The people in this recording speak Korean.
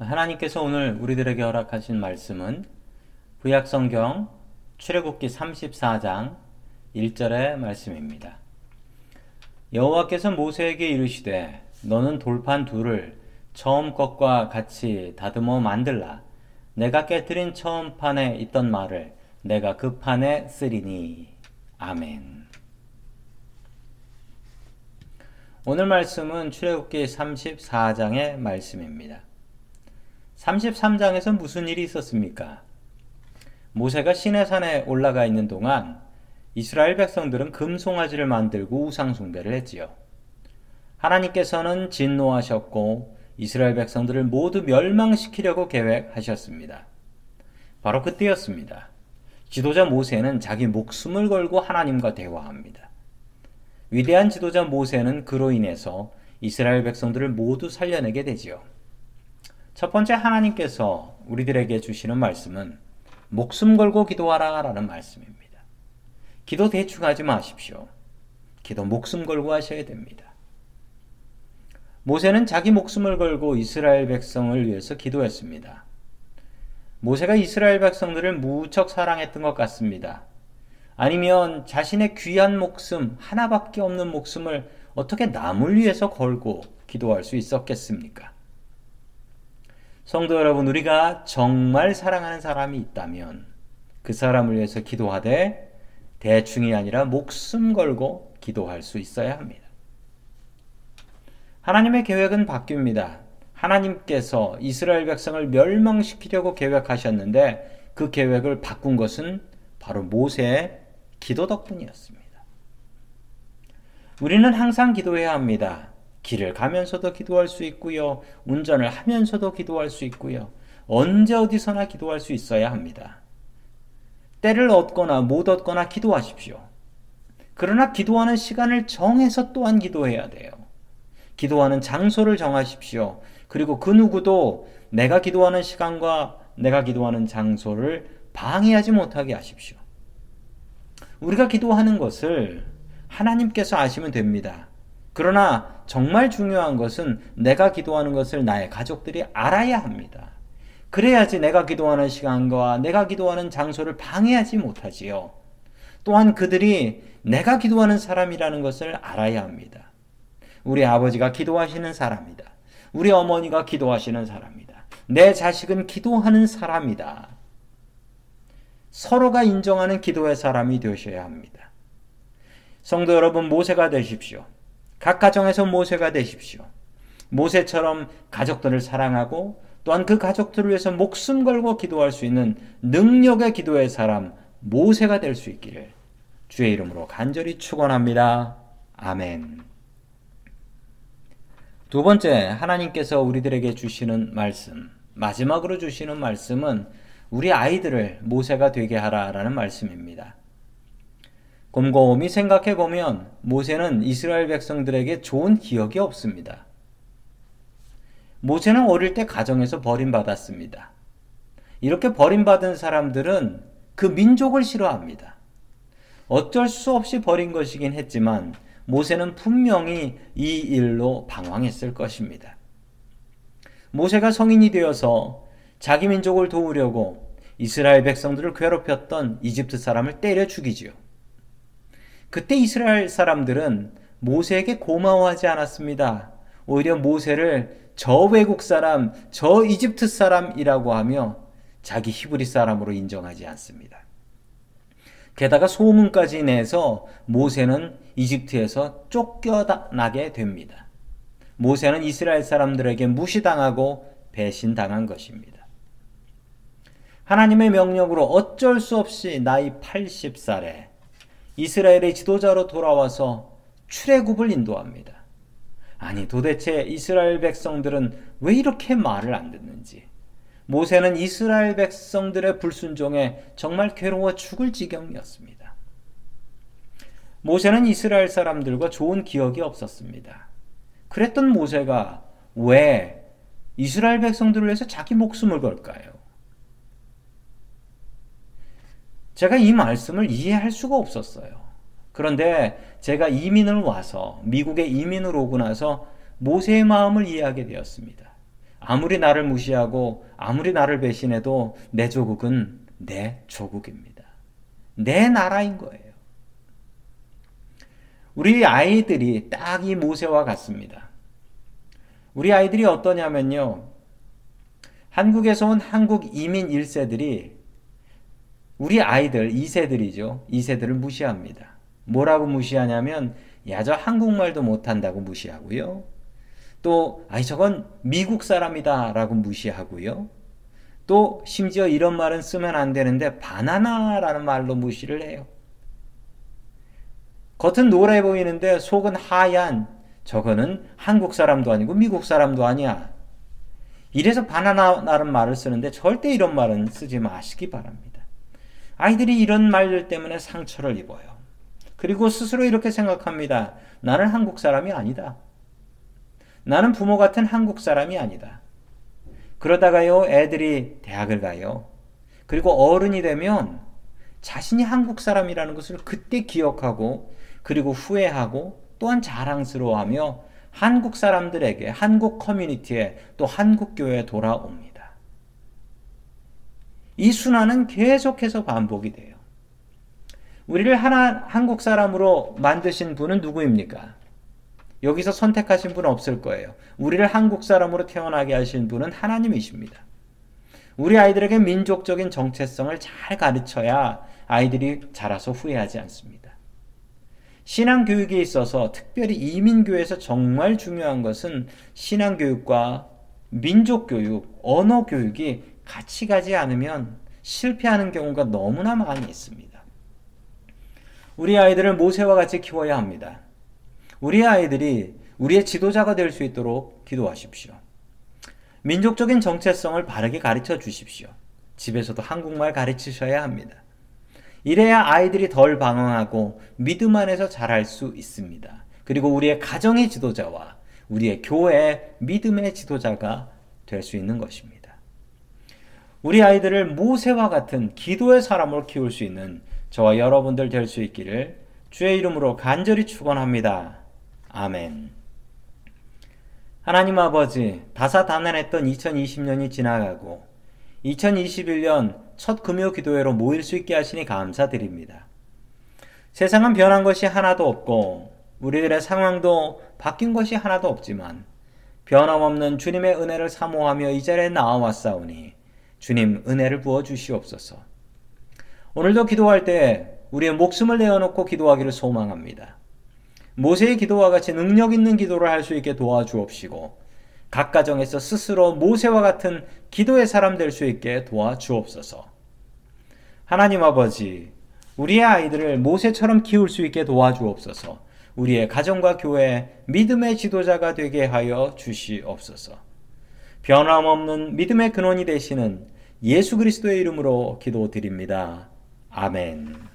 하나님께서 오늘 우리들에게 허락하신 말씀은 구약성경 출애굽기 34장 1절의 말씀입니다. 여호와께서 모세에게 이르시되 너는 돌판 둘을 처음 것과 같이 다듬어 만들라 내가 깨뜨린 처음 판에 있던 말을 내가 그 판에 쓰리니 아멘. 오늘 말씀은 출애굽기 34장의 말씀입니다. 33장에서 무슨 일이 있었습니까? 모세가 시내산에 올라가 있는 동안 이스라엘 백성들은 금송아지를 만들고 우상숭배를 했지요. 하나님께서는 진노하셨고 이스라엘 백성들을 모두 멸망시키려고 계획하셨습니다. 바로 그때였습니다. 지도자 모세는 자기 목숨을 걸고 하나님과 대화합니다. 위대한 지도자 모세는 그로 인해서 이스라엘 백성들을 모두 살려내게 되지요. 첫 번째 하나님께서 우리들에게 주시는 말씀은 목숨 걸고 기도하라 라는 말씀입니다. 기도 대충 하지 마십시오. 기도 목숨 걸고 하셔야 됩니다. 모세는 자기 목숨을 걸고 이스라엘 백성을 위해서 기도했습니다. 모세가 이스라엘 백성들을 무척 사랑했던 것 같습니다. 아니면 자신의 귀한 목숨, 하나밖에 없는 목숨을 어떻게 남을 위해서 걸고 기도할 수 있었겠습니까? 성도 여러분, 우리가 정말 사랑하는 사람이 있다면 그 사람을 위해서 기도하되 대충이 아니라 목숨 걸고 기도할 수 있어야 합니다. 하나님의 계획은 바뀝니다. 하나님께서 이스라엘 백성을 멸망시키려고 계획하셨는데 그 계획을 바꾼 것은 바로 모세의 기도 덕분이었습니다. 우리는 항상 기도해야 합니다. 길을 가면서도 기도할 수 있고요. 운전을 하면서도 기도할 수 있고요. 언제 어디서나 기도할 수 있어야 합니다. 때를 얻거나 못 얻거나 기도하십시오. 그러나 기도하는 시간을 정해서 또한 기도해야 돼요. 기도하는 장소를 정하십시오. 그리고 그 누구도 내가 기도하는 시간과 내가 기도하는 장소를 방해하지 못하게 하십시오. 우리가 기도하는 것을 하나님께서 아시면 됩니다. 그러나 정말 중요한 것은 내가 기도하는 것을 나의 가족들이 알아야 합니다. 그래야지 내가 기도하는 시간과 내가 기도하는 장소를 방해하지 못하지요. 또한 그들이 내가 기도하는 사람이라는 것을 알아야 합니다. 우리 아버지가 기도하시는 사람이다. 우리 어머니가 기도하시는 사람이다. 내 자식은 기도하는 사람이다. 서로가 인정하는 기도의 사람이 되셔야 합니다. 성도 여러분, 모세가 되십시오. 각 가정에서 모세가 되십시오. 모세처럼 가족들을 사랑하고 또한 그 가족들을 위해서 목숨 걸고 기도할 수 있는 능력의 기도의 사람 모세가 될 수 있기를 주의 이름으로 간절히 축원합니다. 아멘. 두 번째 하나님께서 우리들에게 주시는 말씀 마지막으로 주시는 말씀은 우리 아이들을 모세가 되게 하라라는 말씀입니다. 곰곰이 생각해 보면 모세는 이스라엘 백성들에게 좋은 기억이 없습니다. 모세는 어릴 때 가정에서 버림받았습니다. 이렇게 버림받은 사람들은 그 민족을 싫어합니다. 어쩔 수 없이 버린 것이긴 했지만 모세는 분명히 이 일로 방황했을 것입니다. 모세가 성인이 되어서 자기 민족을 도우려고 이스라엘 백성들을 괴롭혔던 이집트 사람을 때려 죽이지요. 그때 이스라엘 사람들은 모세에게 고마워하지 않았습니다. 오히려 모세를 저 외국 사람, 저 이집트 사람이라고 하며 자기 히브리 사람으로 인정하지 않습니다. 게다가 소문까지 내서 모세는 이집트에서 쫓겨나게 됩니다. 모세는 이스라엘 사람들에게 무시당하고 배신당한 것입니다. 하나님의 명령으로 어쩔 수 없이 나이 80살에 이스라엘의 지도자로 돌아와서 출애굽을 인도합니다. 아니 도대체 이스라엘 백성들은 왜 이렇게 말을 안 듣는지 모세는 이스라엘 백성들의 불순종에 정말 괴로워 죽을 지경이었습니다. 모세는 이스라엘 사람들과 좋은 기억이 없었습니다. 그랬던 모세가 왜 이스라엘 백성들을 위해서 자기 목숨을 걸까요? 제가 이 말씀을 이해할 수가 없었어요. 그런데 제가 이민을 와서 미국에 이민을 오고 나서 모세의 마음을 이해하게 되었습니다. 아무리 나를 무시하고 아무리 나를 배신해도 내 조국은 내 조국입니다. 내 나라인 거예요. 우리 아이들이 딱 이 모세와 같습니다. 우리 아이들이 어떠냐면요. 한국에서 온 한국 이민 1세들이 우리 아이들 2세들이죠. 2세들을 무시합니다. 뭐라고 무시하냐면 야 저 한국말도 못한다고 무시하고요. 또 아이 저건 미국 사람이다 라고 무시하고요. 또 심지어 이런 말은 쓰면 안 되는데 바나나라는 말로 무시를 해요. 겉은 노래 보이는데 속은 하얀 저거는 한국 사람도 아니고 미국 사람도 아니야. 이래서 바나나라는 말을 쓰는데 절대 이런 말은 쓰지 마시기 바랍니다. 아이들이 이런 말들 때문에 상처를 입어요. 그리고 스스로 이렇게 생각합니다. 나는 한국 사람이 아니다. 나는 부모 같은 한국 사람이 아니다. 그러다가요, 애들이 대학을 가요. 그리고 어른이 되면 자신이 한국 사람이라는 것을 그때 기억하고 그리고 후회하고 또한 자랑스러워하며 한국 사람들에게 한국 커뮤니티에 또 한국 교회에 돌아옵니다. 이 순환은 계속해서 반복이 돼요. 우리를 하나 한국 사람으로 만드신 분은 누구입니까? 여기서 선택하신 분은 없을 거예요. 우리를 한국 사람으로 태어나게 하신 분은 하나님이십니다. 우리 아이들에게 민족적인 정체성을 잘 가르쳐야 아이들이 자라서 후회하지 않습니다. 신앙 교육에 있어서 특별히 이민교에서 정말 중요한 것은 신앙 교육과 민족 교육, 언어 교육이 같이 가지 않으면 실패하는 경우가 너무나 많이 있습니다. 우리 아이들을 모세와 같이 키워야 합니다. 우리 아이들이 우리의 지도자가 될 수 있도록 기도하십시오. 민족적인 정체성을 바르게 가르쳐 주십시오. 집에서도 한국말 가르치셔야 합니다. 이래야 아이들이 덜 방황하고 믿음 안에서 자랄 수 있습니다. 그리고 우리의 가정의 지도자와 우리의 교회의 믿음의 지도자가 될 수 있는 것입니다. 우리 아이들을 모세와 같은 기도의 사람으로 키울 수 있는 저와 여러분들 될 수 있기를 주의 이름으로 간절히 축원합니다. 아멘. 하나님 아버지, 다사다난했던 2020년이 지나가고 2021년 첫 금요 기도회로 모일 수 있게 하시니 감사드립니다. 세상은 변한 것이 하나도 없고 우리들의 상황도 바뀐 것이 하나도 없지만 변함없는 주님의 은혜를 사모하며 이 자리에 나와 왔사오니 주님 은혜를 부어 주시옵소서. 오늘도 기도할 때 우리의 목숨을 내어놓고 기도하기를 소망합니다. 모세의 기도와 같이 능력 있는 기도를 할 수 있게 도와주옵시고 각 가정에서 스스로 모세와 같은 기도의 사람 될 수 있게 도와주옵소서. 하나님 아버지, 우리의 아이들을 모세처럼 키울 수 있게 도와주옵소서. 우리의 가정과 교회 믿음의 지도자가 되게 하여 주시옵소서. 변함없는 믿음의 근원이 되시는 예수 그리스도의 이름으로 기도드립니다. 아멘.